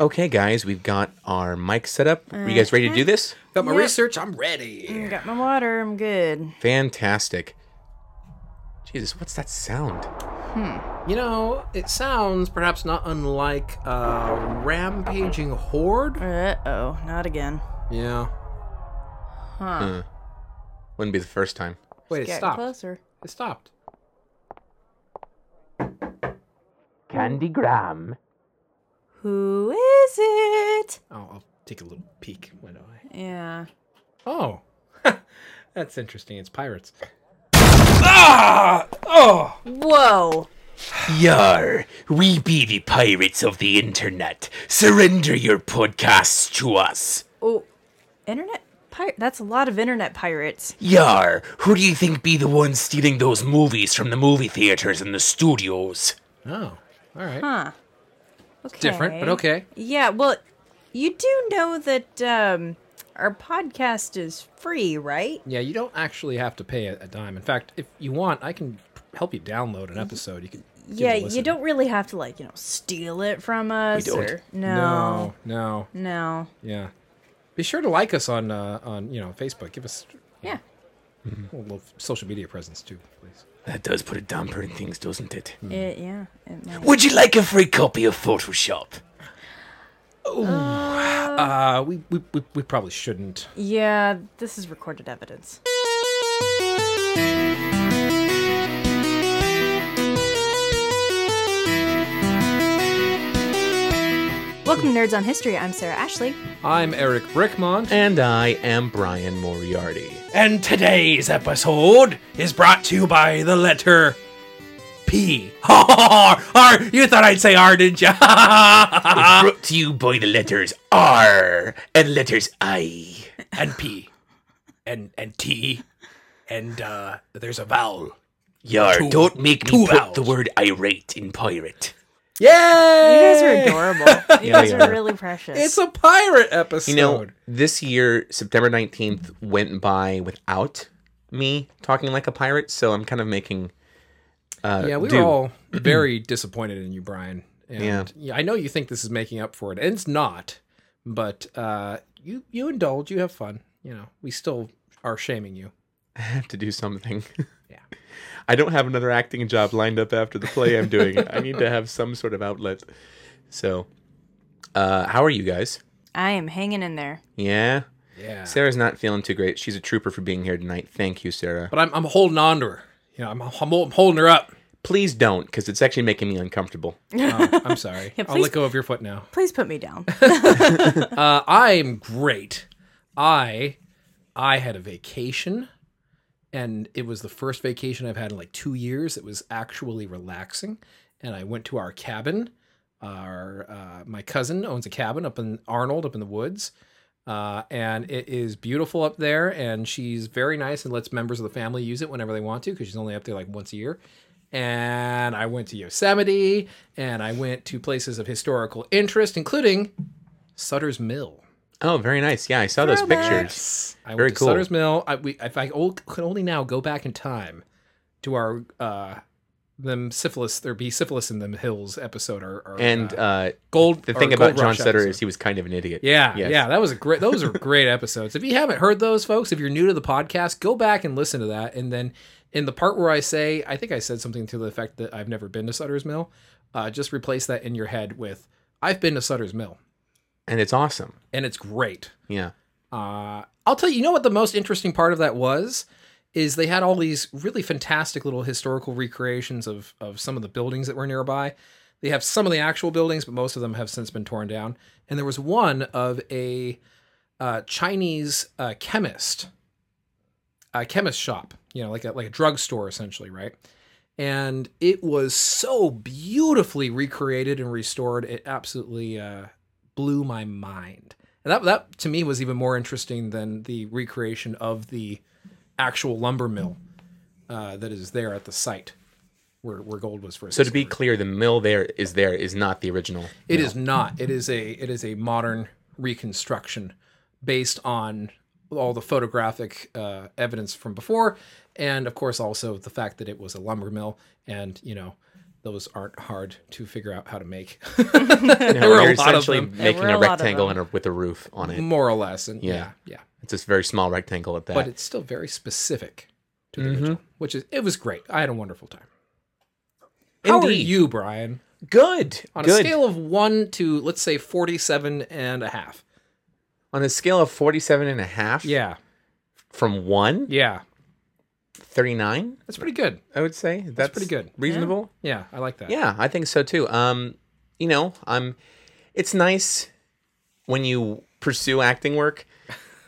Okay, guys, we've got our mic set up. Are you guys ready to do this? Got my Yep. research. I'm ready. Got my water. I'm good. Fantastic. Jesus, what's that sound? Hmm. You know, it sounds perhaps not unlike a rampaging horde. Uh oh, not again. Yeah. Huh. Wouldn't be the first time. Wait, it Getting stopped. closer. It stopped. Candy Graham. Who is it? Oh, I'll take a little peek. Why don't I? Yeah. Oh, that's interesting. It's pirates. ah! Oh! Whoa. Yar, we be the pirates of the internet. Surrender your podcasts to us. Oh, internet pirate. That's a lot of internet pirates. Yar, who do you think be the ones stealing those movies from the movie theaters and the studios? Oh, all right. Huh. Okay. Different, but okay. Yeah. Well, you do know that um, our podcast is free, right? Yeah, you don't actually have to pay a, a dime. In fact, if you want, I can help you download an episode. You can. yeah. You don't really have to like you know steal it from us. Or, No, no. no, No. yeah. Be sure to like us on uh, on you know Facebook. Give us Yeah. a little social media presence too, please. That does put a damper in things, doesn't it? It, yeah. It might. Would you like a free copy of Photoshop? Uh, we we, we, we probably shouldn't. Yeah, this is recorded evidence. Welcome to Nerds on History. I'm Sarah Ashley. I'm Eric Brickmont. And I am Bryan Moriarty. And today's episode is brought to you by the letter P. R. You thought I'd say R, didn't you? Brought to you by the letters R and letters I. and P. And and T. And uh, there's a vowel. Yar, Two- don't make me two put vowels. the word irate in pirate. You Yay! guys are adorable. You guys we are are. really precious. It's a pirate episode. You know, this year, September 19th, went by without me talking like a pirate, so I'm kind of making. Uh, yeah, we do. were all very disappointed in you, Bryan. And Yeah. yeah. I know you think this is making up for it, and it's not. But uh, you you indulge, you have fun. You know, we still are shaming you. I have to do something. Yeah. I don't have another acting job lined up after the play I'm doing. I need to have some sort of outlet. So, uh, how are you guys? I am hanging in there. Yeah? Yeah. Sarah's not feeling too great. She's a trooper for being here tonight. Thank you, Sarah. But I'm I'm holding on to her. You know, I'm I'm, I'm holding her up. Please don't, because it's actually making me uncomfortable. Oh, I'm sorry. I'll please- let go of your foot now. Please put me down. Uh, I'm great. I I had a vacation, and it was the first vacation I've had in like two years. It was actually relaxing, and I went to our cabin. Our uh, my cousin owns a cabin up in Arnold, up in the woods, uh, and it is beautiful up there. And she's very nice and lets members of the family use it whenever they want to because she's only up there like once a year. And I went to Yosemite, and I went to places of historical interest, including Sutter's Mill. Oh, very nice. Yeah, I saw those pictures. I Very went to cool. Sutter's Mill. I, we, if I o- could only now go back in time to our uh, them syphilis, there be syphilis in them hills episode or, or And uh, uh, gold. the or thing about Gold John Rush Sutter episode. is he was kind of an idiot. Yeah, Yes. yeah, that was a great. Those are great episodes. If you haven't heard those, folks, if you're new to the podcast, go back and listen to that. And then in the part where I say, I think I said something to the effect that I've never been to Sutter's Mill. Uh, just replace that in your head with, "I've been to Sutter's Mill, And it's awesome. and it's great." Yeah. Uh, I'll tell you, you know what the most interesting part of that was? Is they had all these really fantastic little historical recreations of, of some of the buildings that were nearby. They have some of the actual buildings, but most of them have since been torn down. And there was one of a uh, Chinese uh, chemist, a chemist shop, you know, like a, like a drugstore essentially, right? And it was so beautifully recreated and restored. It absolutely uh, blew my mind. And that that to me was even more interesting than the recreation of the actual lumber mill uh, that is there at the site where, where gold was first. So to be discovered. clear, the mill there is there is not the original. It is not. It is a it is a modern reconstruction based on all the photographic uh, evidence from before, and of course also the fact that it was a lumber mill, and you know those aren't hard to figure out how to make, You know, were a you're lot of essentially them. Making a a rectangle and a, with a roof on it. more or less. And Yeah. yeah, yeah. It's this very small rectangle at that. But it's still very specific to the Mm-hmm. original, which is it was great. I had a wonderful time. How are Indeed. you, Bryan? good. On good. a scale of one to let's say 47 and a half. on a scale of 47 and a half Yeah. from 1 Yeah. 39 That's pretty good. i would say that's, pretty good. reasonable Yeah, I like that. yeah. i think so too um you know i'm it's nice when you pursue acting work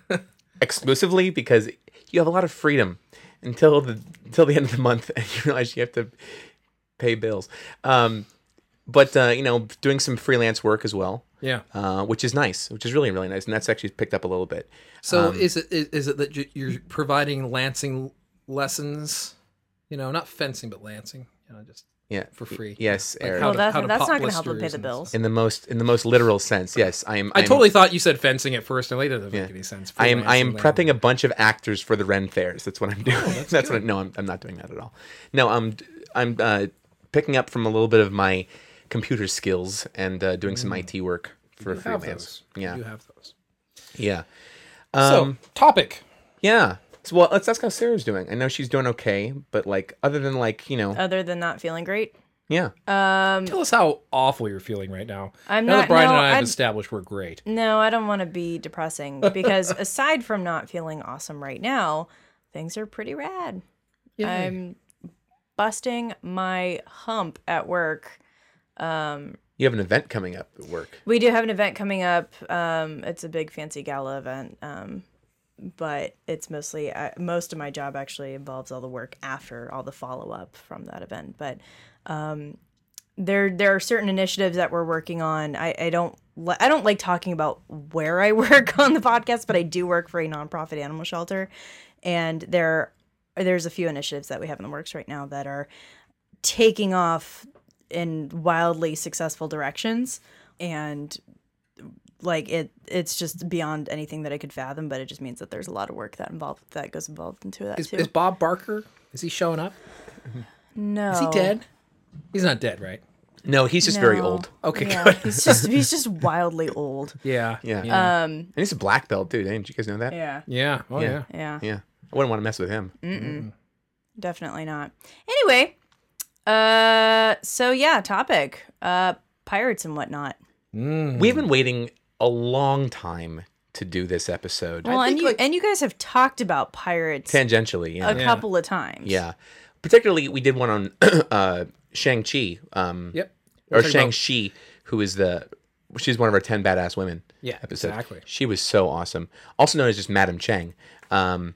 exclusively because you have a lot of freedom until the until the end of the month and you realize you have to pay bills um but uh, you know doing some freelance work as well Yeah. uh, which is nice which is really really nice and that's actually picked up a little bit So Um, is it is, is it that you- you're providing lancing lessons? You know, not fencing, but lancing. You know, just yeah for free. yes Like Eric. Well, to- that, how to that's not going to help them pay the bills. in the most in the most literal sense yes i am I I'm- totally thought you said fencing at first, and later that didn't Yeah. make any sense. I am I am prepping land. a bunch of actors for the Ren fairs. That's what I'm doing. that's what I, no, I'm, I'm not doing that at all. No, I'm I'm uh, picking up from a little bit of my computer skills and uh, doing some IT work for You have freelance. those. Yeah, you have those. yeah, so Um, topic. yeah. So well, let's ask how Sarah's doing. I know she's doing okay, but like other than like you know, Other than not feeling great, yeah, um, Tell us how awful you're feeling right now. I'm now not- that Bryan no, and I have I'm- established we're great. no, I don't want to be depressing because aside from not feeling awesome right now, things are pretty rad. I'm busting my hump at work. you have an event coming up at work. We do have an event coming up. Um, it's a big fancy gala event, um, but it's mostly uh, most of my job actually involves all the work after all the follow up from that event. But um, there there are certain initiatives that we're working on. I, I don't li- I don't like talking about where I work on the podcast, but I do work for a nonprofit animal shelter, and there there's a few initiatives that we have in the works right now that are taking off in wildly successful directions and like it it's just beyond anything that I could fathom but it just means that there's a lot of work that involved that goes involved into that Is, too. is Bob Barker? Is he showing up? no. Is he dead? He's not dead, right? No, he's just very old, Okay, Yeah, good. he's just he's just wildly old. Yeah, Yeah. yeah, Um and he's a black belt too. Didn't you guys know that? yeah. yeah. Oh Yeah. yeah. Yeah. Yeah. I wouldn't want to mess with him. Mm. Definitely not. Anyway, uh so yeah, topic. Uh pirates and whatnot. We've been waiting a long time to do this episode. Well, and think, you like- and you guys have talked about pirates Tangentially, yeah. a Yeah. couple of times. Yeah. Particularly, we did one on uh, Ching Shih, um, Yep. or We're talking about- Ching Shih, who is the, she's one of our 10 badass women Yeah, episodes. exactly. She was so awesome. Also known as just Madam Chang. Um,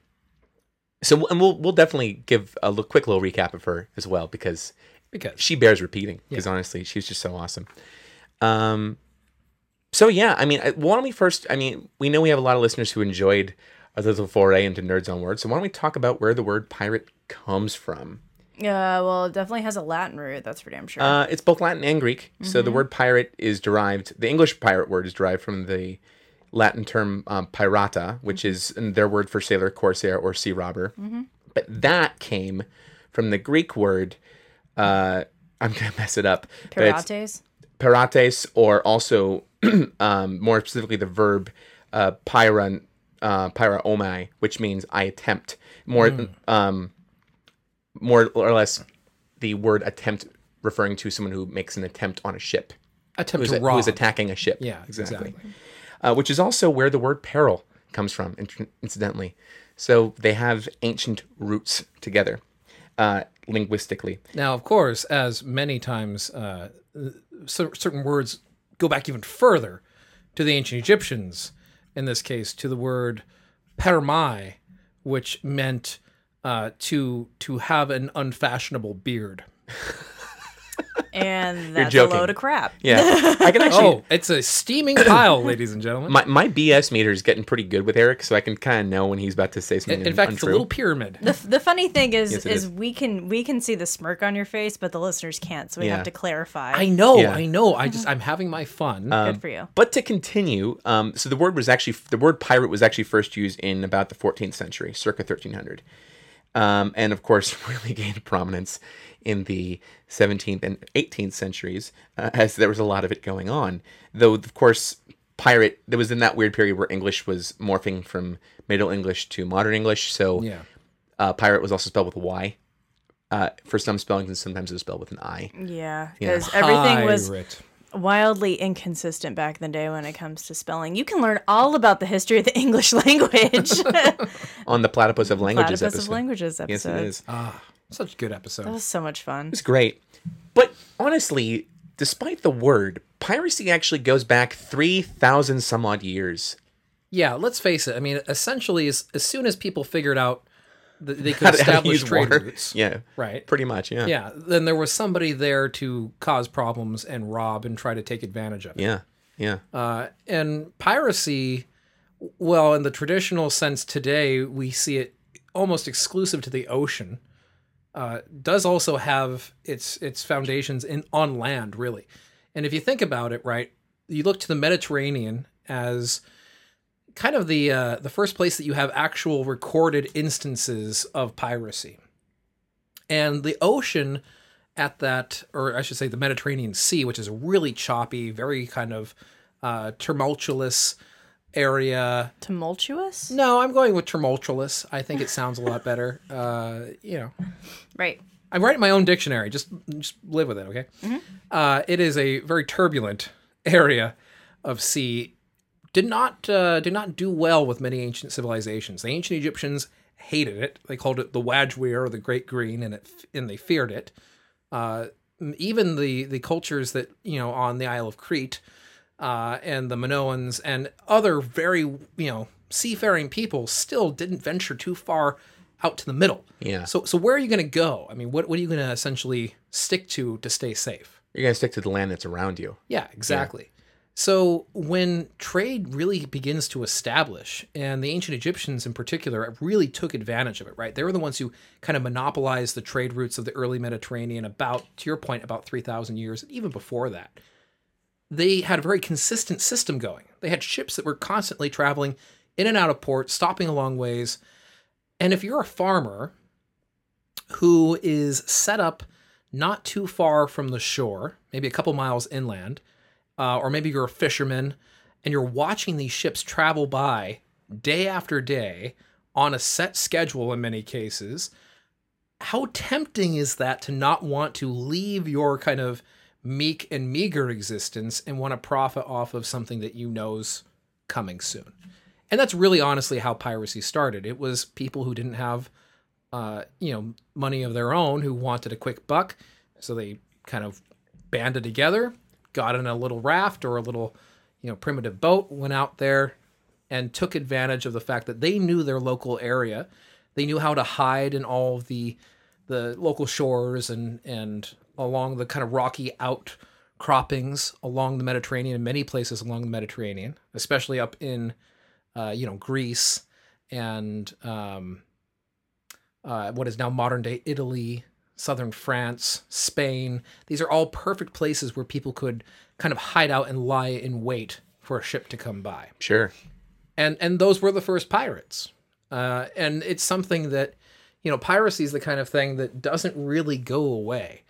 so, and we'll, we'll definitely give a little, quick little recap of her as well, because Because she bears repeating, because honestly, she's just so awesome. Um, so yeah, I mean, why don't we first, I mean, we know we have a lot of listeners who enjoyed a little foray into Nerds on Words, so why don't we talk about where the word pirate comes from? Yeah, well, it definitely has a Latin root, that's for damn sure. Uh, it's both Latin and Greek. So the word pirate is derived. The English pirate word is derived from the Latin term um, pirata, which is their word for sailor, corsair, or sea robber. But that came from the Greek word. Uh, I'm gonna mess it up. Pirates. Pirates, or also um, more specifically the verb uh, pyra, uh, pyra omai, which means I attempt. More, um, more or less, the word attempt referring to someone who makes an attempt on a ship, attempt who's, to who rob. is attacking a ship. Yeah, exactly. Uh, which is also where the word peril comes from, incidentally. So they have ancient roots together, uh, linguistically. Now, of course, as many times, uh, cer- certain words go back even further to the ancient Egyptians. In this case, to the word permai, which meant uh, to to have an unfashionable beard. And that's a joking. load of crap. Yeah, I can actually. Oh, it's a steaming pile, ladies and gentlemen. My, my BS meter is getting pretty good with Eric, so I can kind of know when he's about to say something in, in fact, it's a little pyramid. The, the funny thing is, Yes, it is, is. we can we can see the smirk on your face, but the listeners can't, so we Yeah. have to clarify. I know, Yeah. I know. I just I'm having my fun. Good for you. But to continue, um, so the word was actually the word pirate was actually first used in about the 14th century, circa 1300. um, and of course really gained prominence in the 17th and 18th centuries uh, as there was a lot of it going on. Though of course pirate there was in that weird period where English was morphing from Middle English to Modern English, so Yeah. uh, pirate was also spelled with a Y. Uh, for some spellings, and sometimes it was spelled with an I. Yeah, Yeah. because everything was Pirate. wildly inconsistent back in the day when it comes to spelling. You can learn all about the history of the English language. On the Platypus of Languages Platypus episode. of Languages Yes, it is. Ah, such a good episode. That was so much fun. It's great. But honestly, despite the word, piracy actually goes back 3,000 some odd years. Yeah, let's face it. I mean, essentially, as, as soon as people figured out that they could to- how to establish use trade water. routes, Yeah. right? Pretty much, yeah. Yeah, then there was somebody there to cause problems and rob and try to take advantage of it. Yeah. Yeah. Uh, and piracy, well, in the traditional sense today, we see it almost exclusive to the ocean. Uh, does also have its its foundations in on land, really. And if you think about it, right, you look to the Mediterranean as kind of the uh, the first place that you have actual recorded instances of piracy. And the ocean at that, or I should say, the Mediterranean Sea, which is really choppy, very kind of uh, tumultuous area. Tumultuous? No, I'm going with tumultuous. I think it sounds a lot better. Uh, you know, Right. I'm writing my own dictionary. Just just live with it, okay? Uh, it is a very turbulent area of sea. Did not uh, did not do well with many ancient civilizations. The ancient Egyptians hated it. They called it the Wadj-wer or the Great Green, and it and they feared it. Uh, even the the cultures that you know on the Isle of Crete uh, and the Minoans and other very you know seafaring people still didn't venture too far out to the middle. Yeah. So so where are you going to go? I mean, what what are you going to essentially stick to to stay safe? You're going to stick to the land that's around you. Yeah, exactly. So when trade really begins to establish, and the ancient Egyptians in particular really took advantage of it, right? They were the ones who kind of monopolized the trade routes of the early Mediterranean about, to your point, about 3,000 years, even before that. They had a very consistent system going. They had ships that were constantly traveling in and out of port, stopping along ways. And if you're a farmer who is set up not too far from the shore, maybe a couple miles inland, uh, or maybe you're a fisherman and you're watching these ships travel by day after day on a set schedule in many cases, how tempting is that to not want to leave your kind of meek and meager existence and want to profit off of something that you know's coming soon? And that's really honestly how piracy started. It was people who didn't have uh, you know, money of their own who wanted a quick buck. So they kind of banded together, got in a little raft or a little, you know, primitive boat, went out there and took advantage of the fact that they knew their local area. They knew how to hide in all the the local shores and and along the kind of rocky outcroppings along the Mediterranean, in many places along the Mediterranean, especially up in uh, you know Greece and um, uh, what is now modern day Italy, southern France, Spain. These are all perfect places where people could kind of hide out and lie in wait for a ship to come by. Sure. And and those were the first pirates. Uh, and it's something that you know, piracy is the kind of thing that doesn't really go away.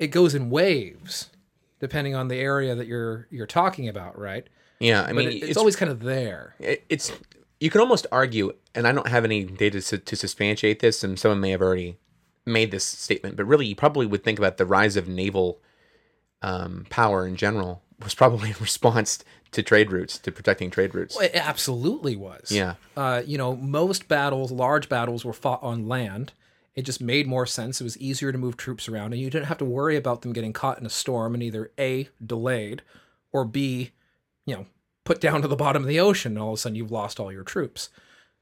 It goes in waves, depending on the area that you're you're talking about, right? Yeah. I But mean, it- it's, always kind of there. it- it's you can almost argue, and I don't have any data to, to substantiate this, and someone may have already made this statement, but really, you probably would think about the rise of naval um, power in general was probably in response to trade routes, to protecting trade routes. It absolutely was. Yeah. Uh, you know, most battles, large battles, were fought on land. It just made more sense. It was easier to move troops around, and you didn't have to worry about them getting caught in a storm and either A, delayed, or B, you know, put down to the bottom of the ocean, and all of a sudden you've lost all your troops.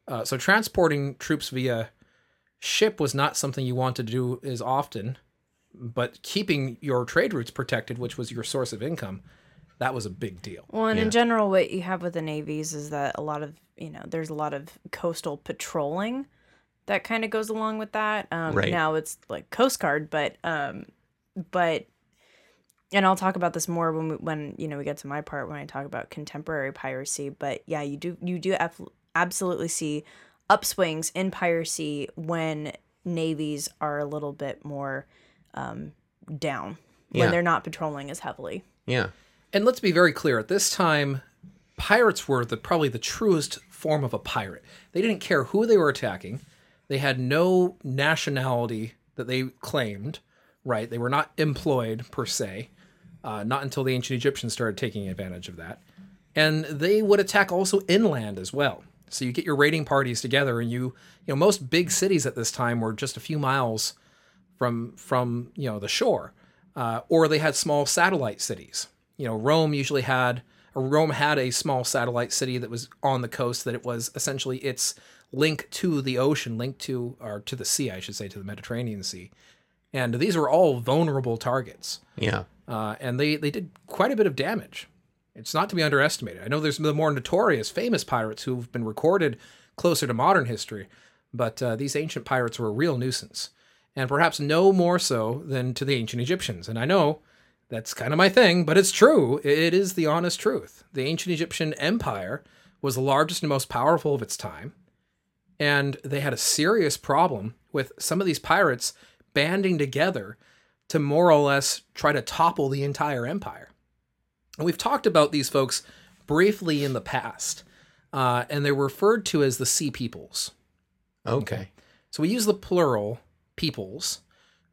Uh, so transporting troops via ship was not something you wanted to do as often, but keeping your trade routes protected, which was your source of income, that was a big deal. Well, and Yeah. in general, what you have with the navies is that a lot of you know there's a lot of coastal patrolling that kind of goes along with that. Um, Right. Now it's like Coast Guard, but um, but and I'll talk about this more when we, when you know we get to my part when I talk about contemporary piracy. But yeah, you do you do ab- absolutely see upswings in piracy when navies are a little bit more um, down Yeah. when they're not patrolling as heavily. Yeah. And let's be very clear at this time, pirates were the probably the truest form of a pirate. They didn't care who they were attacking. They had no nationality that they claimed, right? They were not employed per se, uh, not until the ancient Egyptians started taking advantage of that. And they would attack also inland as well. So you get your raiding parties together, and you, you know, most big cities at this time were just a few miles from from you know the shore, uh, or they had small satellite cities. You know, Rome usually had Rome had a small satellite city that was on the coast that it was essentially its link to the ocean, link to or to the sea, I should say, to the Mediterranean Sea, and these were all vulnerable targets, Yeah. uh, and they they did quite a bit of damage. It's not to be underestimated. I know there's the more notorious, famous pirates who've been recorded closer to modern history, but uh, these ancient pirates were a real nuisance, and perhaps no more so than to the ancient Egyptians. And I know that's kind of my thing, but it's true. It is the honest truth. The ancient Egyptian empire was the largest and most powerful of its time, and they had a serious problem with some of these pirates banding together to more or less try to topple the entire empire. And we've talked about these folks briefly in the past, uh, and they're referred to as the Sea Peoples. Okay. So we use the plural peoples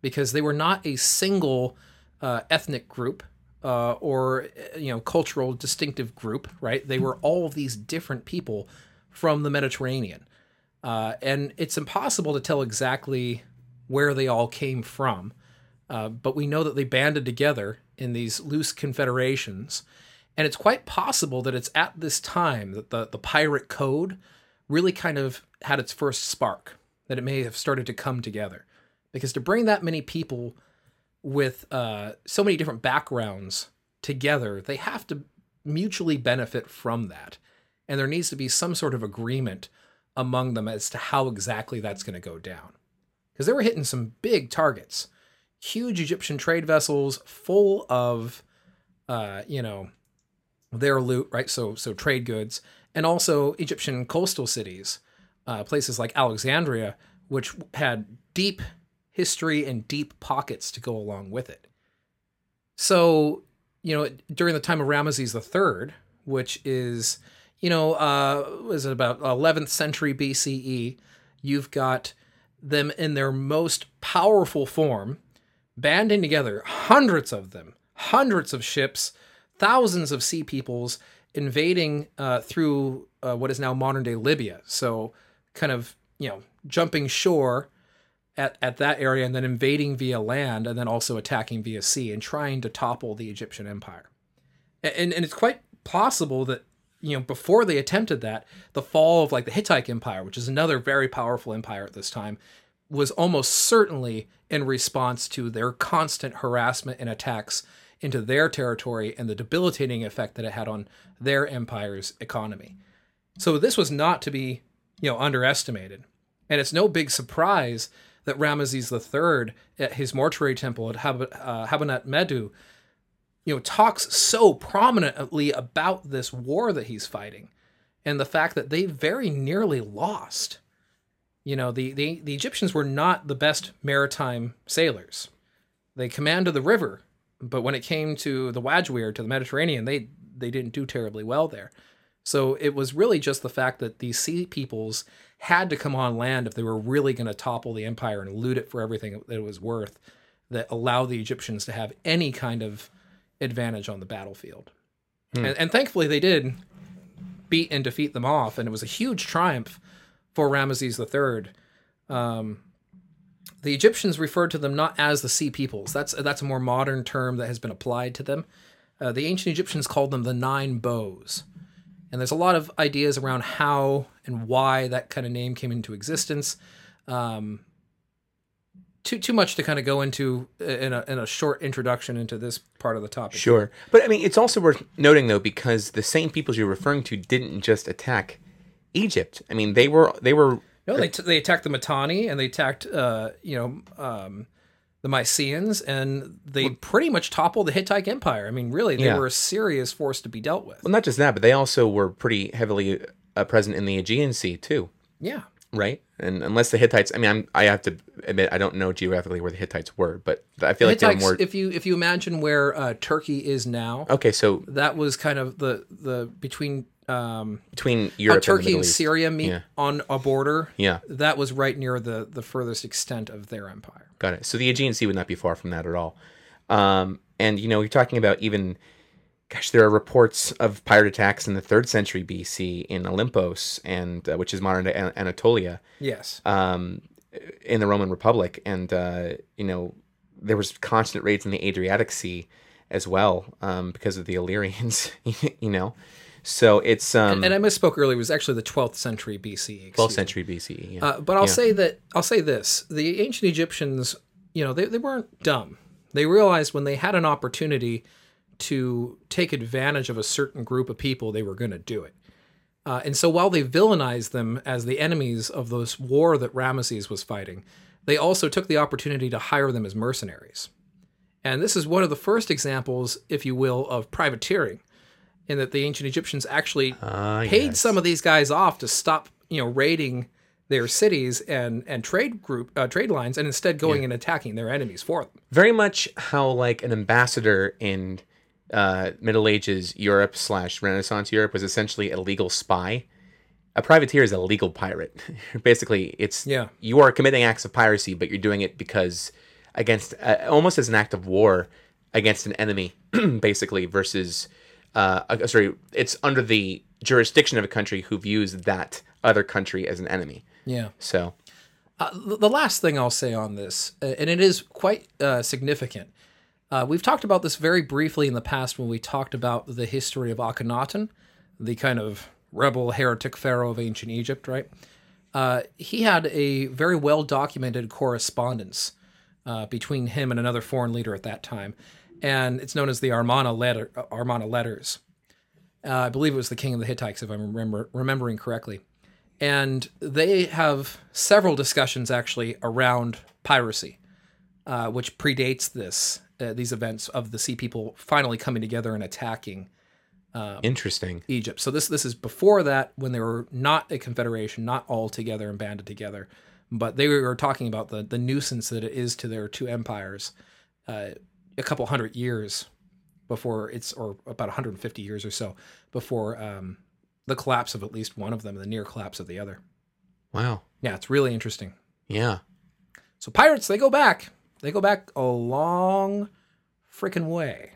because they were not a single uh, ethnic group uh, or uh, you know cultural distinctive group, right? They were all of these different people from the Mediterranean, uh, and it's impossible to tell exactly where they all came from. Uh, but we know that they banded together in these loose confederations, and it's quite possible that it's at this time that the the pirate code really kind of had its first spark, that it may have started to come together. Because to bring that many people with uh, so many different backgrounds together, they have to mutually benefit from that. And there needs to be some sort of agreement among them as to how exactly that's going to go down. Because they were hitting some big targets. Huge Egyptian trade vessels full of, uh, you know, their loot, right? So, so trade goods, and also Egyptian coastal cities, uh, places like Alexandria, which had deep history and deep pockets to go along with it. So, you know, during the time of Ramesses III, which is, you know, uh, was it about 11th century BCE, you've got them in their most powerful form, banding together, hundreds of them, hundreds of ships, thousands of sea peoples invading uh, through uh, what is now modern day Libya. So, kind of, you know, jumping shore at, at that area and then invading via land and then also attacking via sea and trying to topple the Egyptian empire. And, and it's quite possible that, you know, before they attempted that, the fall of like the Hittite Empire, which is another very powerful empire at this time, was almost certainly in response to their constant harassment and attacks into their territory and the debilitating effect that it had on their empire's economy. So this was not to be, you know, underestimated. And it's no big surprise that Ramesses III at his mortuary temple at Hab- uh, Habanat Medu, you know, talks so prominently about this war that he's fighting and the fact that they very nearly lost. You know, the, the, the Egyptians were not the best maritime sailors. They commanded the river, but when it came to the Wadj-wer, to the Mediterranean, they they didn't do terribly well there. So it was really just the fact that these sea peoples had to come on land if they were really going to topple the empire and loot it for everything that it was worth, that allowed the Egyptians to have any kind of advantage on the battlefield. And, and thankfully, they did beat and defeat them off, and it was a huge triumph for Ramesses III. Um, the Egyptians referred to them not as the sea peoples. That's that's a more modern term that has been applied to them. Uh, the ancient Egyptians called them the nine bows, and there's a lot of ideas around how and why that kind of name came into existence. Um, too too much to kind of go into in a in a short introduction into this part of the topic. Sure. But I mean, it's also worth noting though, because the same peoples you're referring to didn't just attack Egypt. I mean, they were they were No, they, t- they attacked the Mitanni and they attacked, uh, you know, um, the Mycenaeans, and they pretty much toppled the Hittite Empire. I mean, really, they Yeah. were a serious force to be dealt with. well, not just that, but they also were pretty heavily uh, present in the Aegean Sea too. Yeah, right? And unless the Hittites, I mean, I'm, I have to admit, I don't know geographically where the Hittites were, but I feel like they were more. if you if you imagine where uh, Turkey is now, okay, so that was kind of the the between um, between Europe Turkey and, and Syria meet Yeah. on a border. Yeah. that was right near the the furthest extent of their empire. Got it. So the Aegean Sea would not be far from that at all. Um, and you know, you're talking about even, gosh, there are reports of pirate attacks in the third century BC in Olympos, and uh, which is modern day An- Anatolia, Yes, um, in the Roman Republic, and uh, you know, there was constant raids in the Adriatic Sea as well um, because of the Illyrians. you know, so it's um, and I misspoke earlier. It was actually the 12th century BC. 12th century BCE. Yeah. Uh, but I'll Yeah. say that I'll say this: the ancient Egyptians, you know, they, they weren't dumb. They realized when they had an opportunity to take advantage of a certain group of people, they were going to do it. Uh, and so while they villainized them as the enemies of this war that Ramesses was fighting, they also took the opportunity to hire them as mercenaries. And this is one of the first examples, if you will, of privateering, in that the ancient Egyptians actually Ah, paid yes. some of these guys off to stop, you know, raiding their cities and and trade group uh, trade lines, and instead going and attacking their enemies for them. very much how like an ambassador in uh, Middle Ages Europe slash Renaissance Europe was essentially a legal spy. A privateer is a legal pirate. Basically, it's Yeah. you are committing acts of piracy, but you're doing it because against uh, almost as an act of war against an enemy, basically versus uh, uh, sorry, it's under the jurisdiction of a country who views that other country as an enemy. Yeah. So Uh, the last thing I'll say on this, uh, and it is quite uh, significant. Uh, we've talked about this very briefly in the past when we talked about the history of Akhenaten, the kind of rebel heretic pharaoh of ancient Egypt, right? Uh, he had a very well documented correspondence uh, between him and another foreign leader at that time, and it's known as the Armana letter, uh, Armana letters. Uh, I believe it was the king of the Hittites, if I'm remember, remembering correctly and they have several discussions actually around piracy, uh, which predates this uh, these events of the sea people finally coming together and attacking interesting. Egypt. So this this is before that when they were not a confederation, not all together and banded together, but they were talking about the the nuisance that it is to their two empires, uh, a couple hundred years before it's or about 150 years or so before um, the collapse of at least one of them, the near collapse of the other. Wow. Yeah, it's really interesting. Yeah. So pirates, they go back. They go back a long freaking way.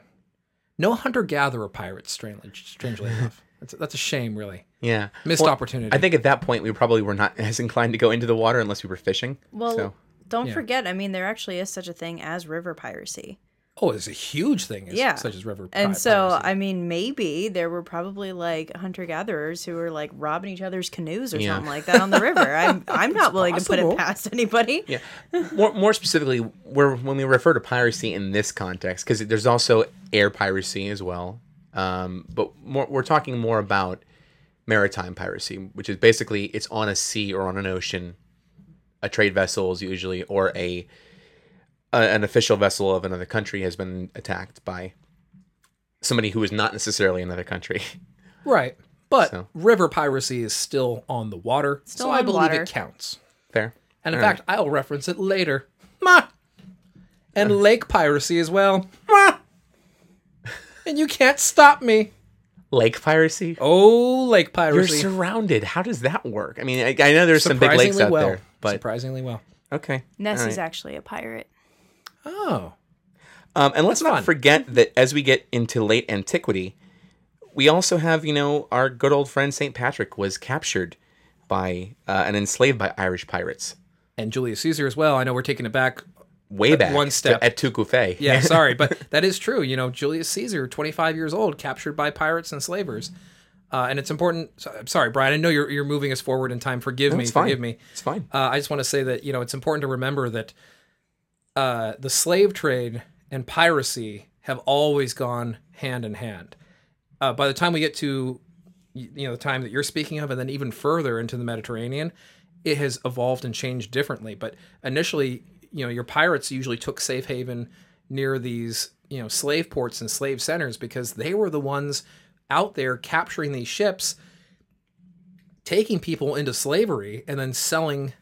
No hunter gatherer pirates, strangely, strangely enough. That's that's a shame, really. Yeah. Missed Well, opportunity. I think at that point we probably were not as inclined to go into the water unless we were fishing. Well, so don't Yeah. forget, I mean, there actually is such a thing as river piracy. Oh, it's a huge thing, Yeah. such as river. And pi- so, piracy. I mean, maybe there were probably like hunter gatherers who were like robbing each other's canoes or Yeah. something like that on the river. I'm, I'm not willing to put it past anybody. yeah. more more specifically, we're, when we refer to piracy in this context, because there's also air piracy as well. Um, but more, we're talking more about maritime piracy, which is basically it's on a sea or on an ocean. A trade vessel is usually or a, a an official vessel of another country has been attacked by somebody who is not necessarily another country. right. But So- river piracy is still on the water, Still so I believe water. it counts. Fair. And in All fact, I'll reference it later. Ma! And uh. lake piracy as well. Ma! And you can't stop me. Lake piracy. Oh, lake piracy. You're surrounded. How does that work? I mean, I, I know there's some big lakes out well. there, but Surprisingly well. okay. Ness All is right. actually a pirate. Oh. Um, and let's That's not fun. forget that as we get into late antiquity, we also have, you know, our good old friend St. Patrick was captured by uh, and enslaved by Irish pirates And Julius Caesar as well. I know we're taking it back. way back one to- step. at Tukufe. Yeah, sorry, but that is true. You know, Julius Caesar, 25 years old, captured by pirates and slavers. Uh, and it's important. so- I'm sorry, Bryan. I know you're, you're moving us forward in time. Forgive me. it's fine. Forgive me. It's fine. Uh, I just want to say that you know it's important to remember that uh, the slave trade and piracy have always gone hand in hand. Uh, by the time we get to you know the time that you're speaking of, and then even further into the Mediterranean, it has evolved and changed differently. But initially, you know, your pirates usually took safe haven near these you know slave ports and slave centers because they were the ones out there capturing these ships taking people into slavery and then selling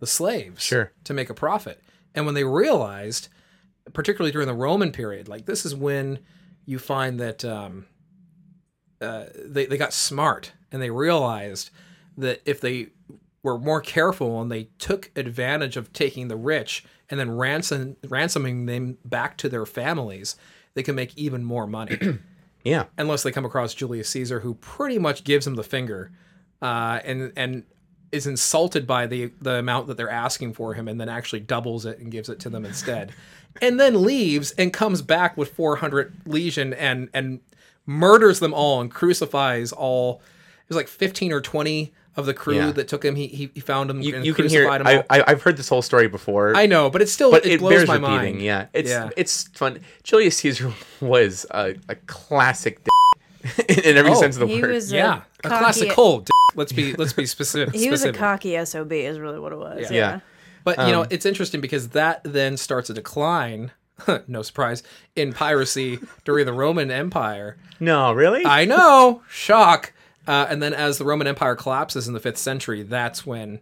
the slaves Sure. to make a profit. And when they realized, particularly during the Roman period, like this is when you find that um, uh, they, they got smart and they realized that if they were more careful and they took advantage of taking the rich and then ransom, ransoming them back to their families, they can make even more money. Yeah. Unless they come across Julius Caesar, who pretty much gives them the finger uh, and and is insulted by the the amount that they're asking for him, and then actually doubles it and gives it to them instead, and then leaves and comes back with 400 legion and and murders them all and crucifies all. It was like 15 or 20 of the crew Yeah. that took him. He he, he found them You, and you can hear. crucified I, I i've heard this whole story before. I know, but it's still but it, it, blows bears my repeating. mind. Yeah, it's Yeah. it's fun. Julius Caesar was a, a classic in, in every Oh, sense of the he word. was Yeah, a, a cocky, classic cold. Let's be let's be specific. He was a specific. cocky sob, is really what it was. Yeah. Yeah. Yeah. But you Um, know, it's interesting because that then starts a decline. no surprise in piracy during the Roman Empire. no, really. I know, shock. Uh, and then as the Roman Empire collapses in the fifth century, that's when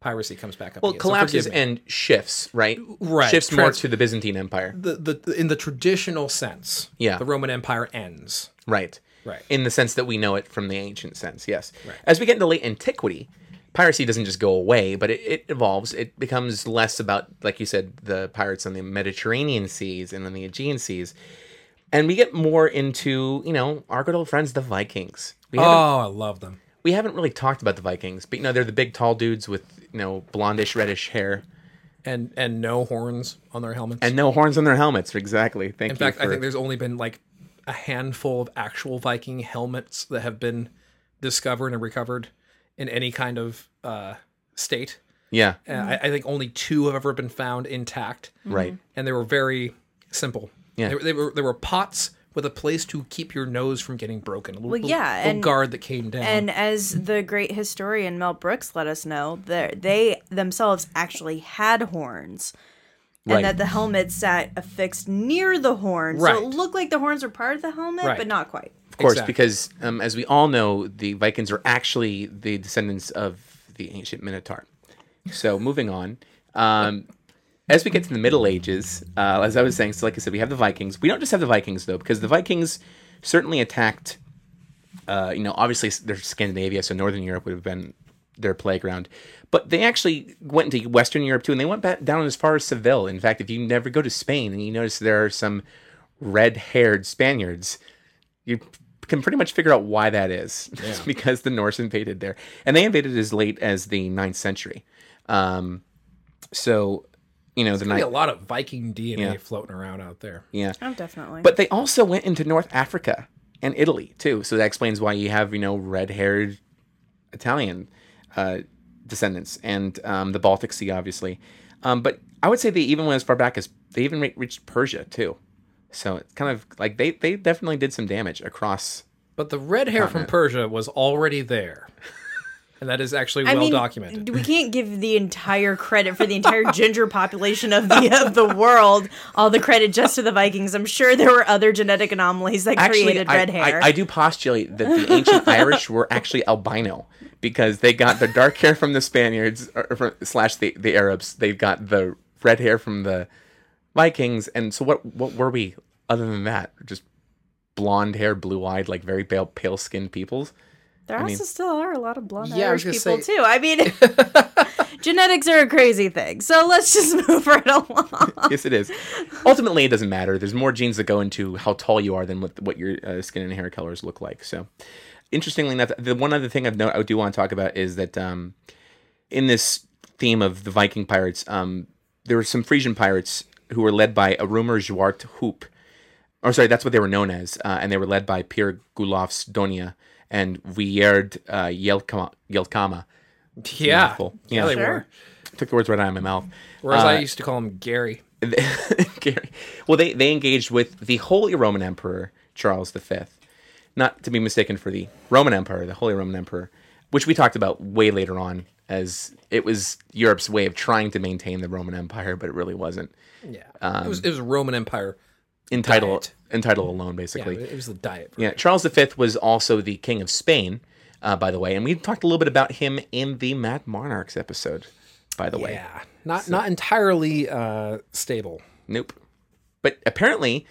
piracy comes back up. well, again. So collapses forgive me. and shifts. Right. Right, Shifts more trans- to the Byzantine Empire. the, the in the traditional sense, Yeah. the Roman Empire ends. Right. Right. In the sense that we know it from the ancient sense, yes. As we get into late antiquity, piracy doesn't just go away, but it, it evolves. It becomes less about, like you said, the pirates on the Mediterranean seas and on the Aegean seas. And we get more into, you know, our good old friends, the Vikings. We Oh, I love them. we haven't really talked about the Vikings, but you know, they're the big tall dudes with, you know, blondish, reddish hair And and no horns on their helmets. and no horns on their helmets. Exactly. Thank In you. In fact, I think there's only been like a handful of actual Viking helmets that have been discovered and recovered in any kind of uh, state. yeah, Uh, I, I think only two have ever been found intact, right. and they were very simple. Yeah. they, were- they were they were pots with a place to keep your nose from getting broken. A little, Well, yeah, little and- guard that came down. And as the great historian Mel Brooks let us know, that they themselves actually had horns. Right. And that the helmet sat affixed near the horns. So it looked like the horns were part of the helmet, Right. but not quite. Of course, Exactly. because um, as we all know, the Vikings are actually the descendants of the ancient Minotaur. So moving on, um, as we get to the Middle Ages, uh, as I was saying, so like I said, we have the Vikings. We don't just have the Vikings though, because the Vikings certainly attacked. Uh, you know, obviously they're Scandinavia, so Northern Europe would have been their playground. But they actually went into Western Europe too, and they went back down as far as Seville. In fact, if you never go to Spain and you notice there are some red-haired Spaniards, you can pretty much figure out why that is. It's because the Norse invaded there, and they invaded as late as the 9th century. Um, so, you know, the Maybe a lot of Viking DNA Yeah. floating around out there. yeah. Oh, definitely. But they also went into North Africa and Italy too. So that explains why you have you know red-haired Italian uh, descendants and um, the Baltic Sea, obviously. Um, but I would say they even went as far back as they even re- reached Persia too. So it's kind of like they they definitely did some damage across. But the red hair from Persia was already there. And that is actually I well mean, documented. we can't give the entire credit for the entire ginger population of the of the world all the credit just to the Vikings. I'm sure there were other genetic anomalies that Actually, created I, red hair. I, I do postulate that the ancient Irish were actually albino because they got the dark hair from the Spaniards or from, slash the, the Arabs. They got the red hair from the Vikings, and so what? What were we other than that? Just blonde hair, blue eyed, like very pale, pale skinned peoples. There mean- also still are a lot of blonde Yeah, Irish people say- too. I mean, genetics are a crazy thing. So let's just move right along. yes, it is. Ultimately, it doesn't matter. There's more genes that go into how tall you are than what, what your uh, skin and hair colors look like. So, interestingly enough, the one other thing I've no, I do want to talk about is that um, in this theme of the Viking pirates, um, there were some Frisian pirates who were led by a rumor Zwarte Hoop. Or sorry, that's what they were known as, uh, and they were led by Pier Gerlofs Donia and Wijerd uh, Jelckama. Jelckama. yeah. Mouthful. Yeah, Yeah. they Sure. were. Took the words right out of my mouth. Whereas Uh, I used to call him Gary. Gary. Well, they, they engaged with the Holy Roman Emperor Charles V, not to be mistaken for the Roman Empire, the Holy Roman Emperor, which we talked about way later on, as it was Europe's way of trying to maintain the Roman Empire, but it really wasn't. Yeah. Um, it was it was Roman Empire. In title, Diet. in title alone, Yeah, basically. it was the diet. Yeah, Charles V was also the king of Spain, uh, by the way, and we talked a little bit about him in the Mad Monarchs episode, by the way. Yeah, not not entirely uh, stable. Nope. But apparently,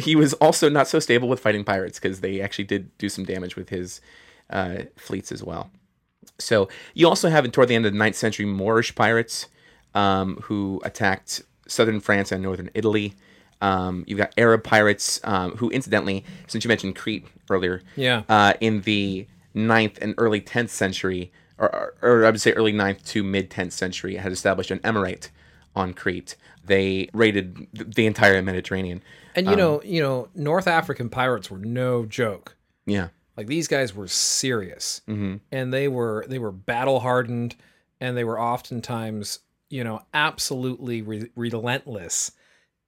he was also not so stable with fighting pirates because they actually did do some damage with his uh, fleets as well. So you also have toward the end of the 9th century Moorish pirates um, who attacked southern France and northern Italy. Um, you've got Arab pirates um, who, incidentally, since you mentioned Crete earlier, Yeah. uh, in the 9th and early 10th century, or, or, or I would say early 9th to mid 10th century, had established an emirate on Crete. They raided the entire Mediterranean. And you know, you know, North African pirates were no joke. Yeah. Like these guys were serious, mm-hmm. and they were they were battle hardened, and they were oftentimes you know absolutely re- relentless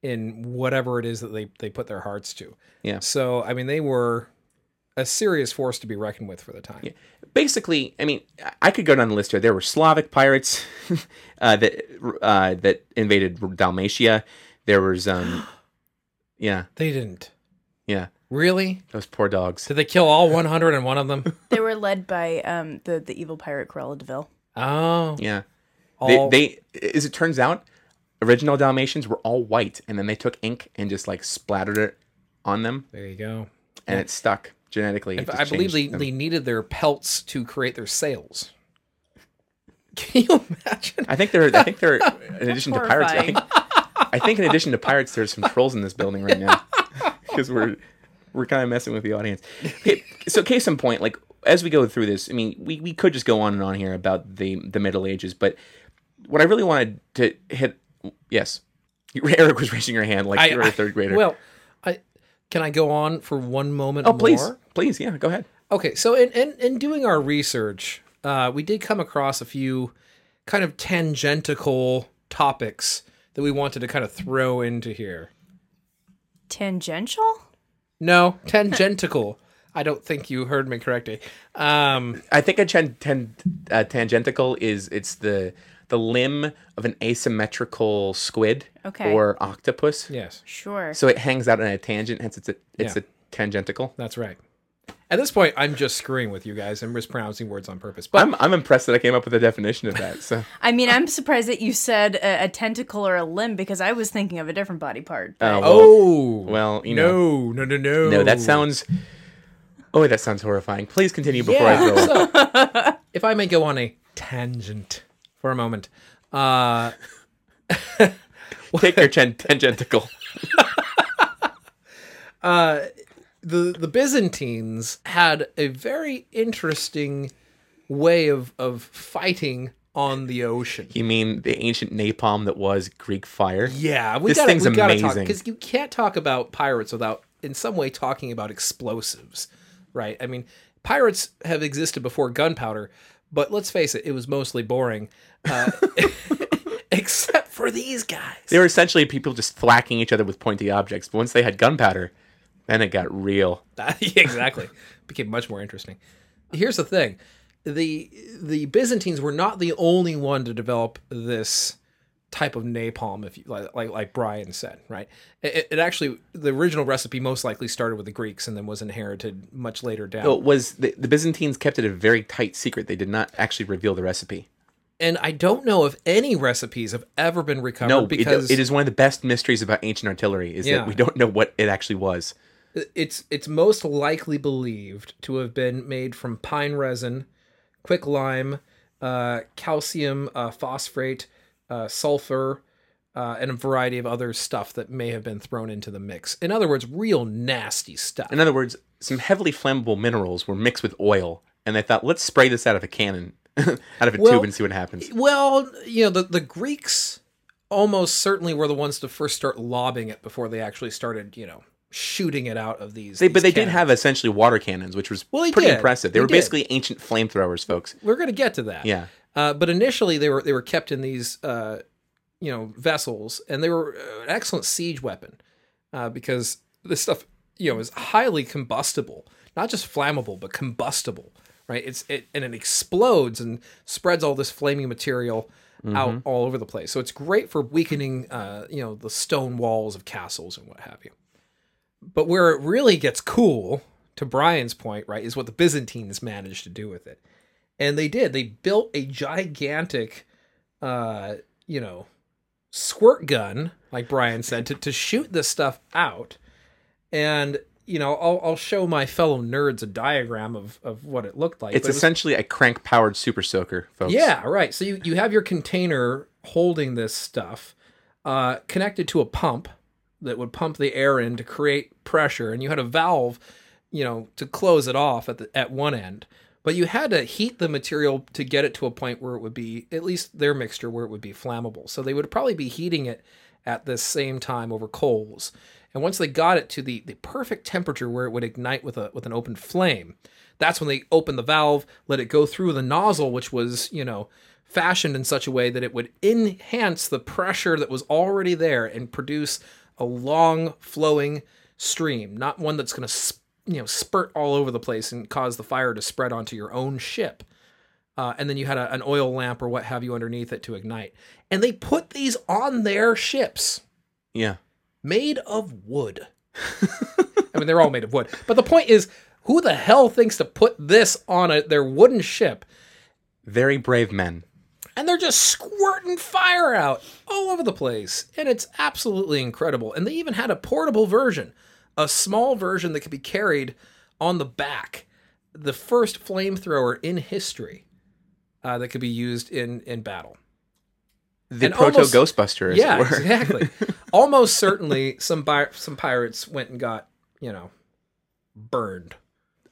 in whatever it is that they they put their hearts to. Yeah. So I mean, they were a serious force to be reckoned with for the time. Yeah. Basically, I mean, I could go down the list here. There were Slavic pirates uh, that uh, that invaded Dalmatia. There was, um, yeah, They didn't yeah, really. those poor dogs. Did they kill all 101 of them? They were led by um, the the evil pirate Cruella De Vil. Oh, Yeah, they, they, as it turns out, original Dalmatians were all white, and then they took ink and just like splattered it on them, there you go. and it stuck genetically. It I believe they, changed them. they needed their pelts to create their sails. Can you imagine? I think they're. I think they're. In addition to pirates, I think. I think in addition to pirates, there's some trolls in this building right now because we're we're kind of messing with the audience. Okay, so case in point, like as we go through this, I mean, we, we could just go on and on here about the the Middle Ages, but what I really wanted to hit, yes, Eric was raising your hand like I- you're a I- third grader. Well, I can I go on for one moment oh please, more? please, yeah, go ahead. Okay, so in, in, in doing our research, uh, we did come across a few kind of tangential topics that we wanted to kind of throw into here. Tangential? No, tangential. I don't think you heard me correctly. Um, I think a ten, ten, uh, tangential is it's the the limb of an asymmetrical squid Okay. or octopus. yes, Sure. So it hangs out in a tangent, hence it's a it's Yeah. a tangential. that's right. At this point, I'm just screwing with you guys and mispronouncing words on purpose. But I'm I'm impressed that I came up with a definition of that. So I mean, I'm surprised that you said a, a tentacle or a limb because I was thinking of a different body part. oh well, oh, well, you know, no, no, no, no, no, that sounds. Oh, that sounds horrifying. Please continue before I go. so, if I may go on a tangent for a moment, uh, Take your ten, tangential. the the Byzantines had a very interesting way of of fighting on the ocean. You mean the ancient napalm that was Greek fire? Yeah, we This gotta, thing's we gotta amazing. because you can't talk about pirates without, in some way, talking about explosives, right? I mean, pirates have existed before gunpowder, but let's face it, it was mostly boring, uh, except for these guys. They were essentially people just thwacking each other with pointy objects. But once they had gunpowder, then it got real. Yeah, exactly. Became much more interesting. Here's the thing: the the Byzantines were not the only one to develop this type of napalm. If you like, like, like Bryan said, right? It, it actually the original recipe most likely started with the Greeks and then was inherited much later down. So it was the, the Byzantines kept it a very tight secret. They did not actually reveal the recipe. And I don't know if any recipes have ever been recovered No, it, because it is one of the best mysteries about ancient artillery is Yeah. that we don't know what it actually was. it's it's most likely believed to have been made from pine resin, quicklime, uh, calcium uh, phosphate, uh, sulfur, uh, and a variety of other stuff that may have been thrown into the mix. In other words, real nasty stuff. In other words, some heavily flammable minerals were mixed with oil, and they thought, let's spray this out of a cannon, out of a Well, tube, and see what happens. Well, you know, the the Greeks almost certainly were the ones to first start lobbing it before they actually started, you know, shooting it out of these. They, but these they did have essentially water cannons, which was Well, pretty did. impressive. They, They were did. basically ancient flamethrowers, folks. We're going to get to that. Yeah. Uh, but initially, they were they were kept in these uh, you know vessels, and they were uh, an excellent siege weapon uh, because this stuff you know is highly combustible, not just flammable, but combustible. Right? It's it and it explodes and spreads all this flaming material out all over the place. So it's great for weakening uh, you know the stone walls of castles and what have you. But where it really gets cool, to Bryan's point, right, is what the Byzantines managed to do with it. And they did. They built a gigantic, uh, you know, squirt gun, like Bryan said, to, to shoot this stuff out. And, you know, I'll, I'll show my fellow nerds a diagram of, of what it looked like. It's but it was- essentially a crank powered super soaker, folks. yeah, right. So you, you have your container holding this stuff uh, connected to a pump that would pump the air in to create pressure, and you had a valve, you know, to close it off at the at one end. But you had to heat the material to get it to a point where it would be at least their mixture where it would be flammable. So they would probably be heating it at the same time over coals. And once they got it to the, the perfect temperature where it would ignite with a with an open flame, that's when they opened the valve, let it go through the nozzle, which was, you know, fashioned in such a way that it would enhance the pressure that was already there and produce a long flowing stream, not one that's going to you know spurt all over the place and cause the fire to spread onto your own ship. Uh, and then you had a, an oil lamp or what have you underneath it to ignite. And they put these on their ships Yeah. Made of wood. I mean, they're all made of wood. But the point is, who the hell thinks to put this on a, their wooden ship? Very brave men. And they're just squirting fire out all over the place. And it's absolutely incredible. And they even had a portable version, a small version that could be carried on the back. The first flamethrower in history uh, that could be used in, in battle. The And proto Ghostbuster, yeah, exactly. Almost certainly, some bi- some pirates went and got you know burned.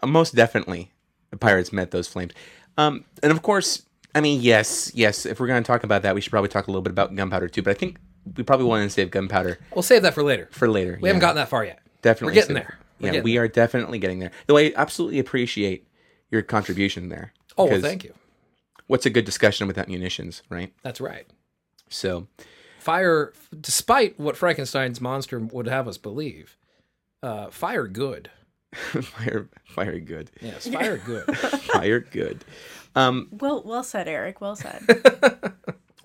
Uh, Most definitely, the pirates met those flames. Um, and of course, I mean, yes, yes. If we're going to talk about that, we should probably talk a little bit about gunpowder too. But I think we probably want to save gunpowder We'll save that for later. for later. We haven't gotten that far yet. definitely we're getting save there. We're Yeah, getting we are definitely getting there. Though I absolutely appreciate your contribution there. Oh, well, thank you. What's a good discussion without munitions, right? That's right. So, Fire, despite what Frankenstein's monster would have us believe, uh, fire good. fire, fire, good, Yes, fire good. fire, good. Um, Well, well said, Eric. Well said.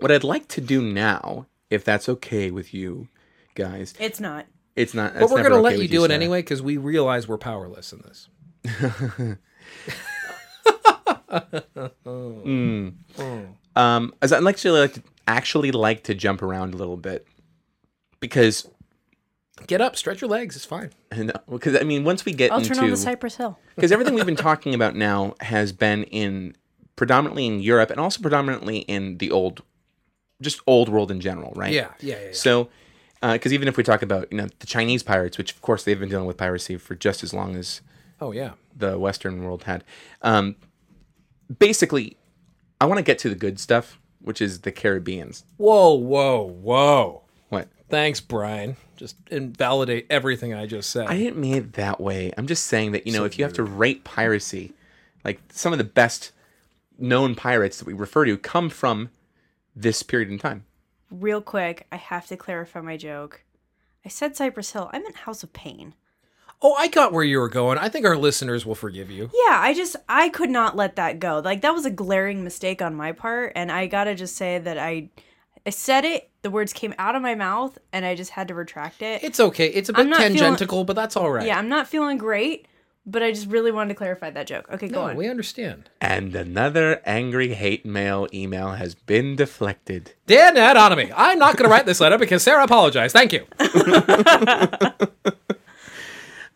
what I'd like to do now, if that's okay with you guys, it's not. it's not. but that's we're gonna okay let you with do it Sarah. anyway because we realize we're powerless in this. Um, as I'd actually like to actually like to jump around a little bit because Get up, stretch your legs. It's fine. and because I mean once we get I'll into turn on the Cypress Hill. because everything we've been talking about now has been in predominantly in Europe and also predominantly in the old, just old world in general, right? Yeah, yeah, yeah. yeah. So, because even if we talk about you know the Chinese pirates, which of course they've been dealing with piracy for just as long as oh yeah. the Western world had, um, basically, I want to get to the good stuff, which is the Caribbeans. Whoa, whoa, whoa. What? Thanks, Bryan. Just invalidate everything I just said. I didn't mean it that way. I'm just saying that you know if you have to rate piracy, like some of the best known pirates that we refer to come from this period in time. Real quick, I have to clarify my joke. I said Cypress Hill. I meant House of Pain. Oh, I got where you were going. I think our listeners will forgive you. Yeah, I just I could not let that go. Like that was a glaring mistake on my part, and I gotta just say that I I said it. The words came out of my mouth, and I just had to retract it. It's okay. It's a bit I'm feeling- tangential, but that's all right. yeah, I'm not feeling great, but I just really wanted to clarify that joke. Okay, go No, on. we understand. And another angry hate mail email has been deflected. Dan that on me. I'm not going to write this letter because Sarah apologized. Thank you.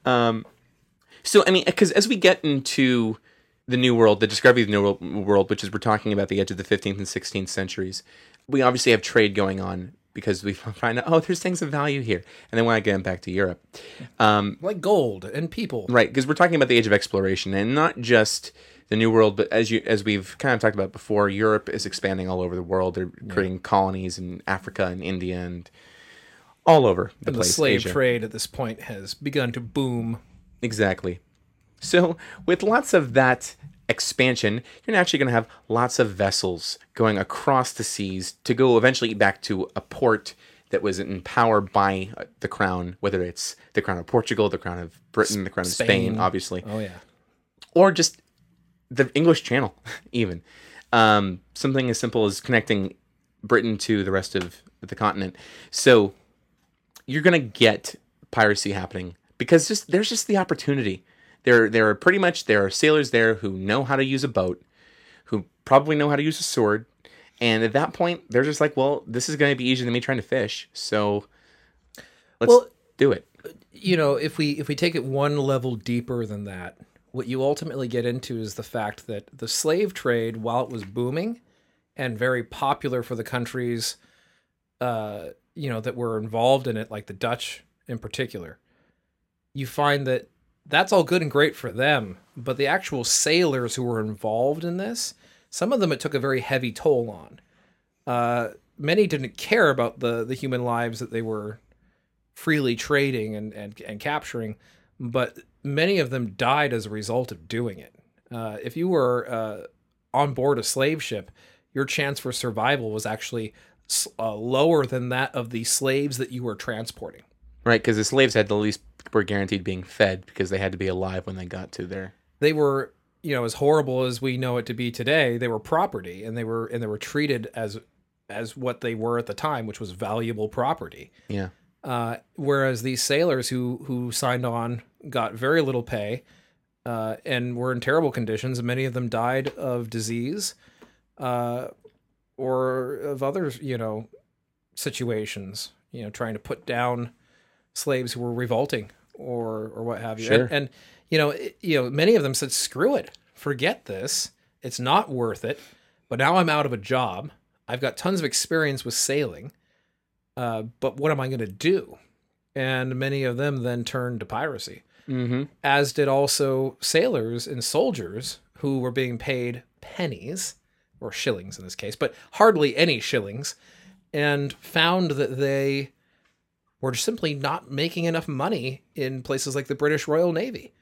So, I mean, because as we get into the New World, the discovery of the New World, world, which is we're talking about the edge of the 15th and 16th centuries, we obviously have trade going on because we find out, oh, there's things of value here. And then when I get back to Europe, um, Like gold and people. right? Because we're talking about the age of exploration and not just the New World, but as you as we've kind of talked about before, Europe is expanding all over the world. They're creating colonies in Africa and India and all over the And the slave Asia. trade at this point has begun to boom. Exactly. So, with lots of that expansion, you're actually going to have lots of vessels going across the seas to go eventually back to a port that was in power by uh, the crown, whether it's the crown of Portugal, the crown of Britain, the crown of Spain, Spain. obviously, Oh, yeah. or just the English Channel, even. Um, something as simple as connecting Britain to the rest of the continent. So you're going to get piracy happening because just there's just the opportunity. There, there are pretty much there are sailors there who know how to use a boat, who probably know how to use a sword, and at that point, they're just like, well, this is going to be easier than me trying to fish, so let's Well- do it. you know, if we if we take it one level deeper than that, what you ultimately get into is the fact that the slave trade, while it was booming and very popular for the countries, uh, you know, that were involved in it, like the Dutch in particular, you find that that's all good and great for them, but the actual sailors who were involved in this, some of them it took a very heavy toll on. Uh, many didn't care about the the human lives that they were freely trading and, and, and capturing, but many of them died as a result of doing it. Uh, if you were uh, on board a slave ship, your chance for survival was actually uh, lower than that of the slaves that you were transporting. Right, because the slaves had the least were guaranteed being fed because they had to be alive when they got to there. They were, you know, as horrible as we know it to be today. They were property, and they were and they were treated as as what they were at the time, which was valuable property. Yeah. Uh, whereas these sailors who who signed on got very little pay uh, and were in terrible conditions, many of them died of disease uh, or of other you know situations. You know, trying to put down slaves who were revolting or or what have you. Sure. And, and you know, it, you know, many of them said, "Screw it, forget this. It's not worth it." But now I'm out of a job. I've got tons of experience with sailing uh, but what am I going to do? And many of them then turned to piracy, Mm-hmm. as did also sailors and soldiers who were being paid pennies, or shillings in this case, but hardly any shillings, and found that they were simply not making enough money in places like the British Royal Navy,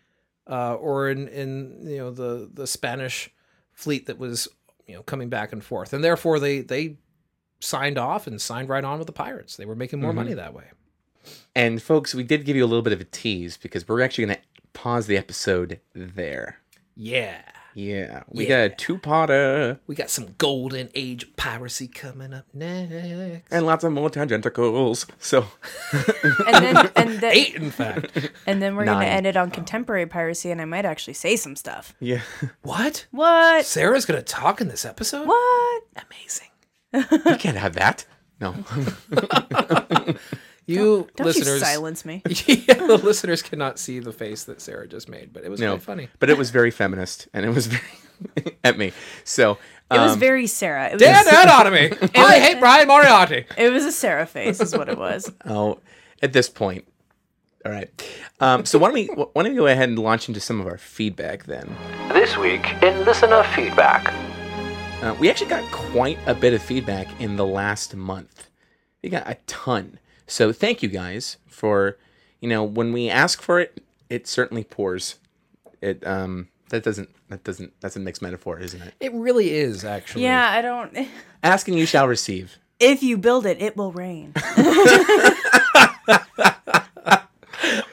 uh, or in, in you know the the Spanish fleet that was you know coming back and forth, and therefore they they signed off and signed right on with the pirates. They were making more money that way. And folks, we did give you a little bit of a tease because we're actually going to pause the episode there. Yeah. Yeah, we Yeah. got a two-potter. We got some golden age piracy coming up next. and lots of more tangentacles. So And then and then Eight, in fact. and then we're gonna end it on contemporary piracy, and I might actually say some stuff. yeah, what? What? Sarah's gonna talk in this episode? What? Amazing. you can't have that. No, You Don't listeners, you silence me. yeah, the listeners cannot see the face that Sarah just made, but it was no, quite funny. But it was very feminist, and it was very at me. So It was um, very Sarah. It was, Dan me! I hate Bryan Moriarty. it was a Sarah face, is what it was. Oh, at this point. All right. Um, so why don't we why don't we go ahead and launch into some of our feedback then? This week in listener feedback. Uh, we actually got quite a bit of feedback in the last month. We got a ton. So thank you guys for, you know, when we ask for it, it certainly pours. It um that doesn't that doesn't that's a mixed metaphor, isn't it? It really is, actually. Yeah, I don't. Ask and you shall receive. If you build it, it will rain.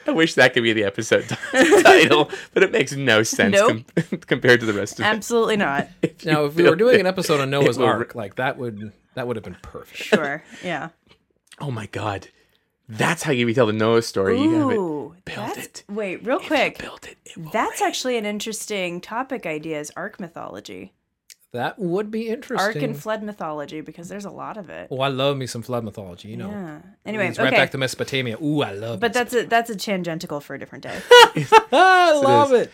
I wish that could be the episode t- title, but it makes no sense Nope. com- compared to the rest of it. Absolutely not. Now, if we were doing an episode on Noah's will Ark, like that would that would have been perfect. Sure. Yeah. Oh my god. That's how you tell the Noah story. you have Ooh. it. Build it. Wait, real If you quick. build it. it will That's rain. actually an interesting topic idea is ark mythology. That would be interesting. Ark and flood mythology because there's a lot of it. oh, I love me some flood mythology. You know, Yeah. Anyway, it's okay. right back to Mesopotamia. Ooh, I love. It. But that's a that's a tangential for a different day. I love is. it.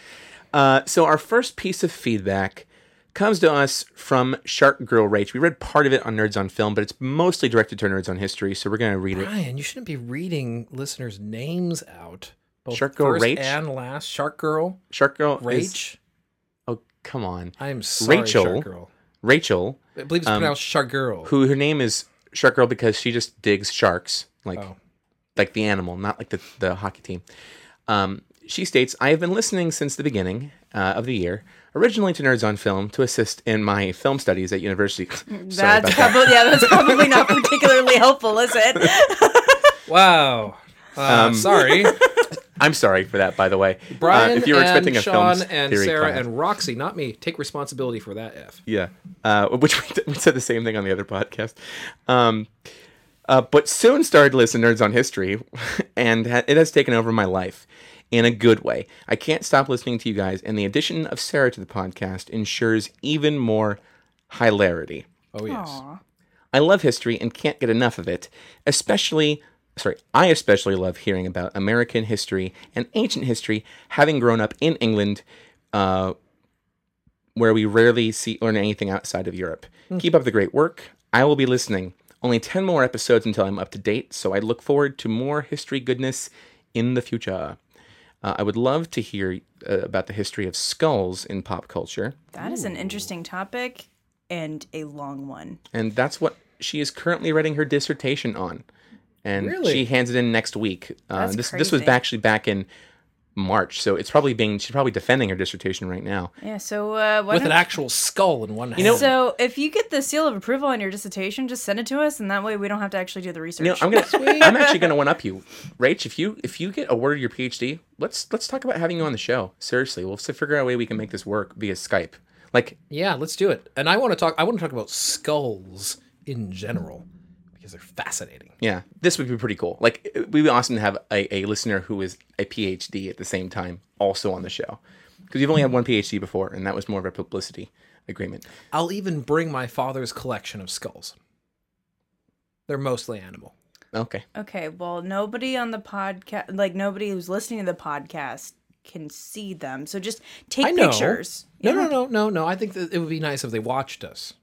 Uh, so our first piece of feedback comes to us from Shark Girl Rach. We read part of it on Nerds on Film, but it's mostly directed to Nerds on History, so we're going to read it. Bryan, you shouldn't be reading listeners' names out. Both Shark Girl first Rach? and last. Shark Girl, Shark Girl is- Rach. oh, come on. I am sorry, Rachel. Shark Girl. Rachel, I believe it's pronounced Shark Girl. who her name is Shark Girl because she just digs sharks, like Oh. like the animal, not like the, the hockey team. Um, she states, I have been listening since the beginning uh, of the year, originally to Nerds on Film, to assist in my film studies at university. That's about that. probably yeah, that's probably not particularly helpful, is it? Wow. Uh, Um, sorry, I'm sorry for that, by the way. Uh, Bryan if you were expecting and a Sean film and Sarah class. and Roxy, not me. Take responsibility for that. F. Yeah, uh, which we, we said the same thing on the other podcast. Um, Uh, but soon started Listen Nerds on History, and ha- it has taken over my life in a good way. I can't stop listening to you guys, and the addition of Sarah to the podcast ensures even more hilarity. Oh yes. Aw. I love history and can't get enough of it, especially sorry, I especially love hearing about American history and ancient history having grown up in England uh, where we rarely see learn anything outside of Europe. Keep up the great work. I will be listening. Only 10 more episodes until I'm up to date, so I look forward to more history goodness in the future. Uh, I would love to hear uh, about the history of skulls in pop culture. That is an interesting topic and a long one. and that's what she is currently writing her dissertation on. And Really? she hands it in next week. Uh, That's this this was actually back in March, so it's probably being she's probably defending her dissertation right now. Yeah. So uh, what? With an actual skull in one hand. know- so if you get the seal of approval on your dissertation, just send it to us, and that way we don't have to actually do the research. You know, I'm gonna I'm actually gonna one up you, Rach. If you if you get awarded your PhD, let's let's talk about having you on the show. Seriously, we'll figure out a way we can make this work via Skype. Like yeah, let's do it. And I want to talk. I want to talk about skulls in general because they're fascinating. Yeah, this would be pretty cool. Like, it would be awesome to have a, a listener who is a PhD at the same time also on the show. Because you've only had one PhD before, and that was more of a publicity agreement. I'll even bring my father's collection of skulls. They're mostly animal. Okay. Okay. Well, nobody on the podcast, like nobody who's listening to the podcast, can see them. So just take I know. pictures. No, no, no, no, no. I think that it would be nice if they watched us.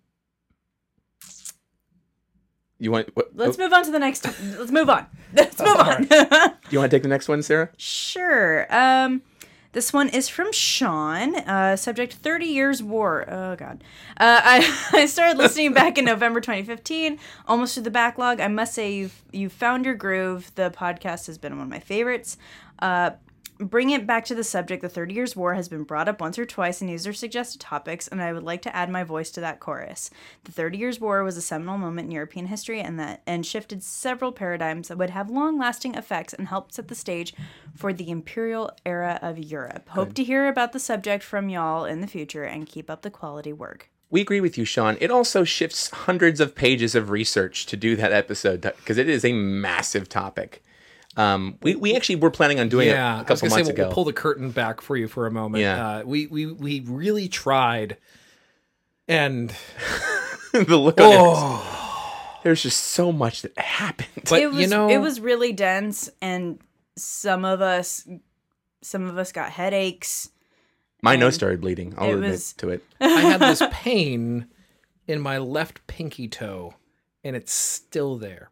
You want what, Let's oh, move on to the next. Let's move on. Let's move on. Do you want to take the next one, Sarah? Sure. Um, this one is from Sean. Uh, subject: Thirty Years War. Oh God. Uh, I I started listening back in November 2015, almost through the backlog. I must say you've you found your groove. The podcast has been one of my favorites. Uh, bring it back to the subject. The Thirty Years War has been brought up once or twice in user suggested topics, and I would like to add my voice to that chorus. The Thirty Years War was a seminal moment in European history, and that and shifted several paradigms that would have long-lasting effects and helped set the stage for the imperial era of Europe. Hope to hear about the subject from y'all in the future, and keep up the quality work. We agree with you, Sean. It also shifts hundreds of pages of research to do that episode because it is a massive topic. Um, we, we actually were planning on doing yeah, it a I was couple gonna months say we'll, ago. we'll pull the curtain back for you for a moment. Yeah. Uh, we we we really tried, and the look on oh, yours. There's just so much that happened. but it was you know, it was really dense, and some of us some of us got headaches. My nose started bleeding. I'll it admit was- to it. I had this pain in my left pinky toe, and it's still there.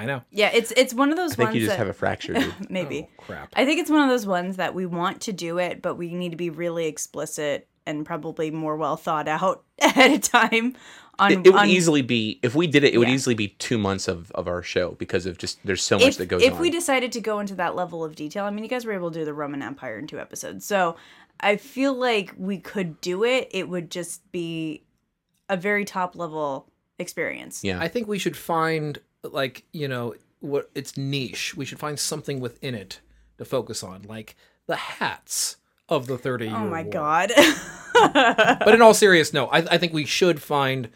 I know. Yeah, it's it's one of those I think ones you just that have a fracture, maybe. Oh, crap. I think it's one of those ones that we want to do it, but we need to be really explicit and probably more well thought out ahead of time. On, It, it would on- easily be if we did it. It would easily be two months of, of our show because of just there's so much if, that goes if on. we decided to go into that level of detail. I mean, you guys were able to do the Roman Empire in two episodes, so I feel like we could do it. It would just be a very top level experience. yeah, I think we should find like you know what its niche. We should find something within it to focus on, like the hats of the Thirty Year Oh my War. god. But in all seriousness, no, I, I think we should find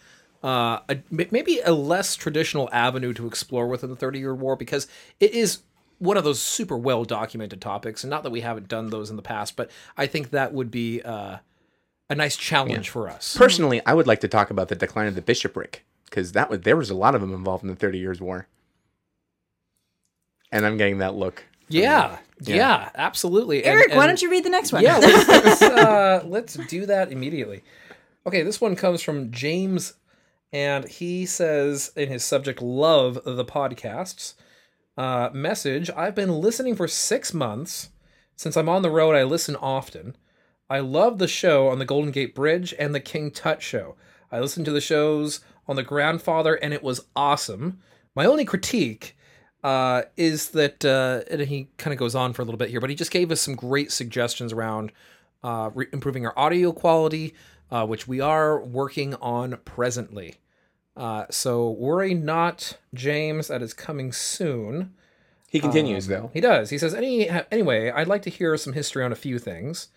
uh, a, m- maybe a less traditional avenue to explore within the Thirty Year War because it is one of those super well documented topics, and not that we haven't done those in the past, but I think that would be uh, a nice challenge for us. personally, I would like to talk about the decline of the bishopric because that was there was a lot of them involved in the Thirty Years' War, and I'm getting that look. Yeah, yeah, absolutely. And- Eric, why don't you read the next one? Yeah, let's let's, uh, let's do that immediately. Okay, this one comes from James, and he says in his subject, "Love the podcasts." Uh, message: I've been listening for six months. Since I'm on the road, I listen often. I love the show on the Golden Gate Bridge and the King Tut show. I listen to the shows on the Grandfather, and it was awesome. My only critique uh, is that, uh, and he kind of goes on for a little bit here, but he just gave us some great suggestions around uh, re- improving our audio quality, uh, which we are working on presently. Uh, so worry not, James. That is coming soon. He continues though. He does. He says, Any anyway, I'd like to hear some history on a few things.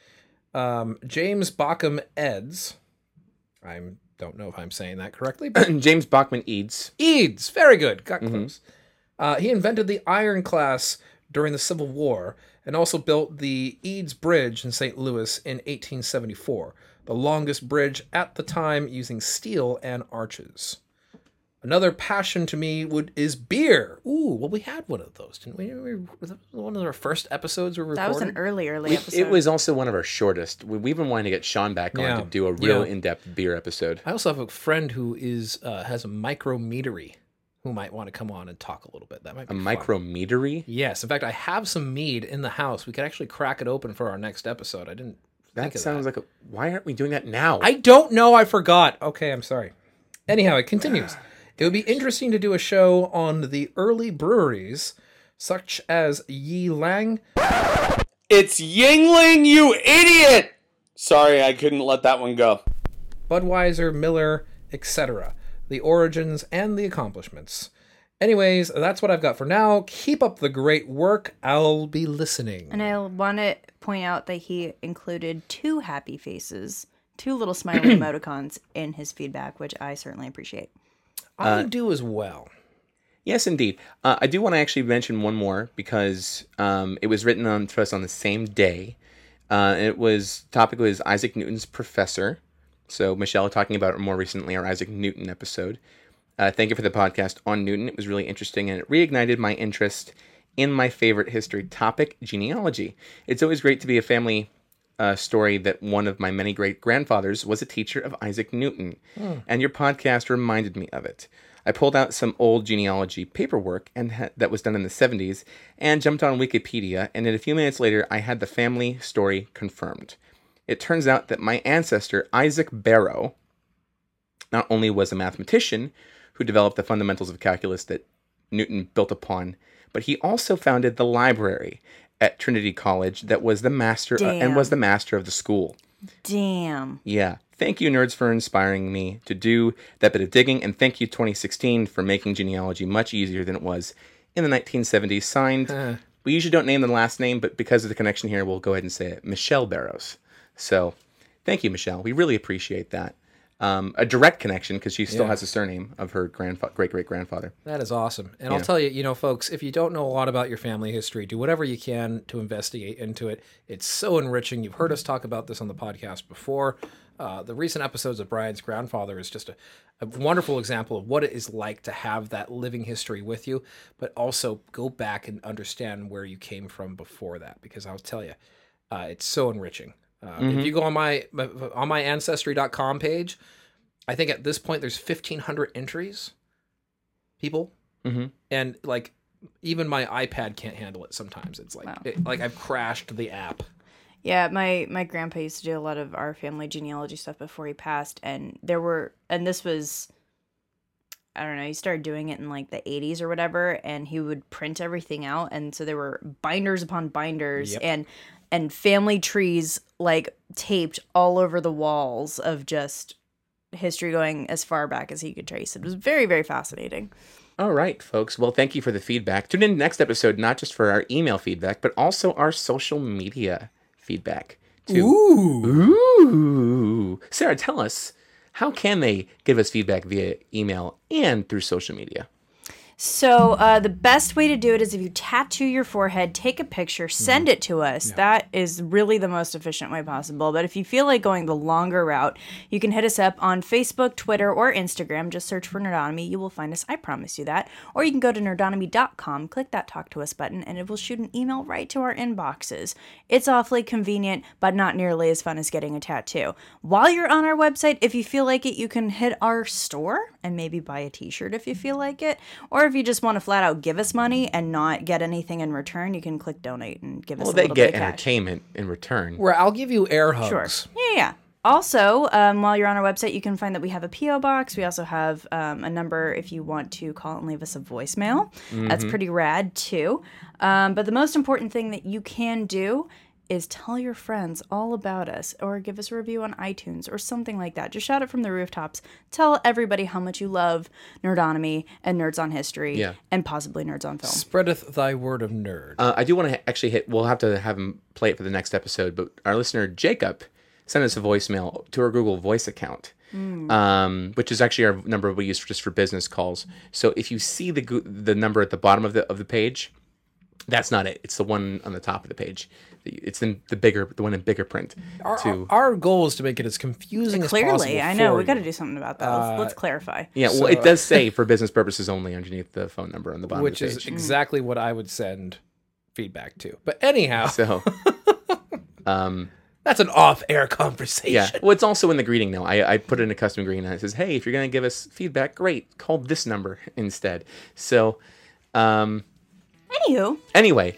Um, James Bockham Eds. I'm don't know if I'm saying that correctly, but James Bachman Eads. Eads, very good, got close. Uh, he invented the ironclads during the Civil War and also built the Eads Bridge in St. Louis in 1874, the longest bridge at the time using steel and arches. Another passion to me would is beer. Ooh, well, we had one of those, didn't we? we was that one of our first episodes we recorded. That was an early, early We- episode. it was also one of our shortest. We, we've been wanting to get Sean back on Yeah. to do a real Yeah. in-depth beer episode. I also have a friend who is uh, has a micrometery who might want to come on and talk a little bit. That might A be fun. micrometery. Yes, in fact, I have some mead in the house. We could actually crack it open for our next episode. I didn't. That think of sounds like a. Why aren't we doing that now? I don't know. I forgot. Okay, I'm sorry. Anyhow, it continues. It would be interesting to do a show on the early breweries, such as Yi Lang. It's Yuengling, you idiot! Sorry, I couldn't let that one go. Budweiser, Miller, etc. The origins and the accomplishments. Anyways, that's what I've got for now. Keep up the great work. I'll be listening. And I want to point out that he included two happy faces, two little smiley emoticons in his feedback, which I certainly appreciate. I do as well. Yes, indeed. Uh, I do want to actually mention one more because um, it was written on to us on the same day. Uh, it was topic was Isaac Newton's professor. So Michelle talking about it more recently, our Isaac Newton episode. Uh, thank you for the podcast on Newton. It was really interesting and it reignited my interest in my favorite history topic, genealogy. It's always great to be a family uh, story that one of my many great grandfathers was a teacher of Isaac Newton, and your podcast reminded me of it. I pulled out some old genealogy paperwork and ha- that was done in the 70s and jumped on Wikipedia, and in a few minutes later, I had the family story confirmed. It turns out that my ancestor, Isaac Barrow, not only was a mathematician who developed the fundamentals of calculus that Newton built upon, but he also founded the library at Trinity College that was the master uh, and was the master of the school. Damn. Yeah. Thank you, nerds, for inspiring me to do that bit of digging, and thank you, 2016, for making genealogy much easier than it was in the 1970s. Signed, we usually don't name the last name, but because of the connection here, we'll go ahead and say it Michelle Barrows. So, thank you, Michelle. We really appreciate that. Um, a direct connection because she still Yeah. has a surname of her grandfa- great great grandfather. That is awesome. And I'll tell you, you know, folks, if you don't know a lot about your family history, do whatever you can to investigate into it. It's so enriching. You've heard us talk about this on the podcast before. Uh, the recent episodes of Bryan's grandfather is just a, a wonderful example of what it is like to have that living history with you, but also go back and understand where you came from before that. Because I'll tell you, uh, it's so enriching. Uh, If you go on my on my ancestry.com page, I think at this point there's 1,500 entries. People Mhm. and like even my iPad can't handle it sometimes. It's like Wow. it, like I've crashed the app. Yeah, my my grandpa used to do a lot of our family genealogy stuff before he passed, and there were, and this was, I don't know, he started doing it in like the '80s or whatever, and he would print everything out, and so there were binders upon binders, Yep. and and family trees like taped all over the walls of just history going as far back as he could trace. It was very very fascinating. All right, folks. Well, thank you for the feedback. Tune in next episode, not just for our email feedback, but also our social media feedback. Too. Ooh. Ooh. Sarah, tell us how can they give us feedback via email and through social media? So uh, the best way to do it is if you tattoo your forehead, take a picture, send it to us. That is really the most efficient way possible. But if you feel like going the longer route, you can hit us up on Facebook, Twitter, or Instagram. Just search for Nerdonomy. You will find us. I promise you that. Or you can go to nerdonomy.com, click that talk to us button, and it will shoot an email right to our inboxes. It's awfully convenient, but not nearly as fun as getting a tattoo. While you're on our website, if you feel like it, you can hit our store and maybe buy a t-shirt if you feel like it. Or if you just want to flat out give us money and not get anything in return, you can click donate and give us Well, a they little get bit of cash. entertainment in return. Where I'll give you air Sure. hugs. Yeah, yeah. Also, um, while you're on our website, you can find that we have a PO box. We also have um, a number if you want to call and leave us a voicemail. That's pretty rad too. Um, but the most important thing that you can do is tell your friends all about us or give us a review on iTunes or something like that. Just shout it from the rooftops. Tell everybody how much you love Nerdonomy and Nerds on History Yeah. and possibly Nerds on Film. Spreadeth thy word of nerd. Uh, I do want to actually hit. We'll have to have him play it for the next episode. But our listener Jacob sent us a voicemail to our Google Voice account, um, which is actually our number we use for, just for business calls. So if you see the the number at the bottom of the of the page, that's not it. It's the one on the top of the page. It's in the bigger, the one in bigger print. Our, to our goal is to make it as confusing as possible. Clearly, I know for we got to do something about that. Let's, Uh, let's clarify. yeah, well, so- it does say for business purposes only underneath the phone number on the bottom which of the is page. exactly what I would send feedback to. But anyhow, so, um, that's an off-air conversation. yeah. Well, it's also in the greeting now. I, I put in a custom greeting and it says, "Hey, if you're gonna give us feedback, great. Call this number instead." So, um, Anywho, anyway,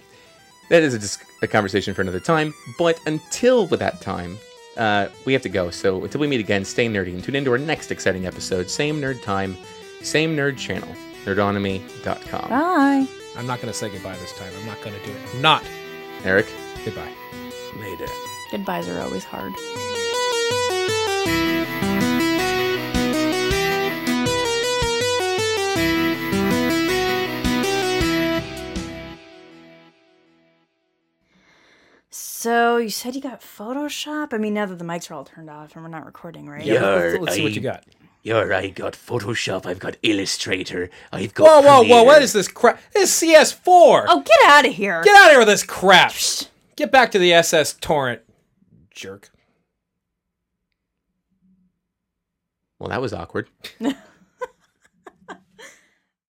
that is a, dis- a conversation for another time. But until that time, uh, we have to go. So until we meet again, stay nerdy and tune into our next exciting episode. Same nerd time, same nerd channel, nerdonomy.com. bye. I'm not going to say goodbye this time. I'm not going to do it. I'm not. Eric, Goodbye. later. Goodbyes are always hard. So you said you got Photoshop? I mean, now that the mics are all turned off and we're not recording, right? Yeah, let's, You're let's see what you got. You're, I got Photoshop, I've got Illustrator, I've got. Whoa, whoa, whoa! What is this crap? This is CS4. Oh, get out of here! Get out of here with this crap. Get back to the SS torrent, jerk. Well, that was awkward.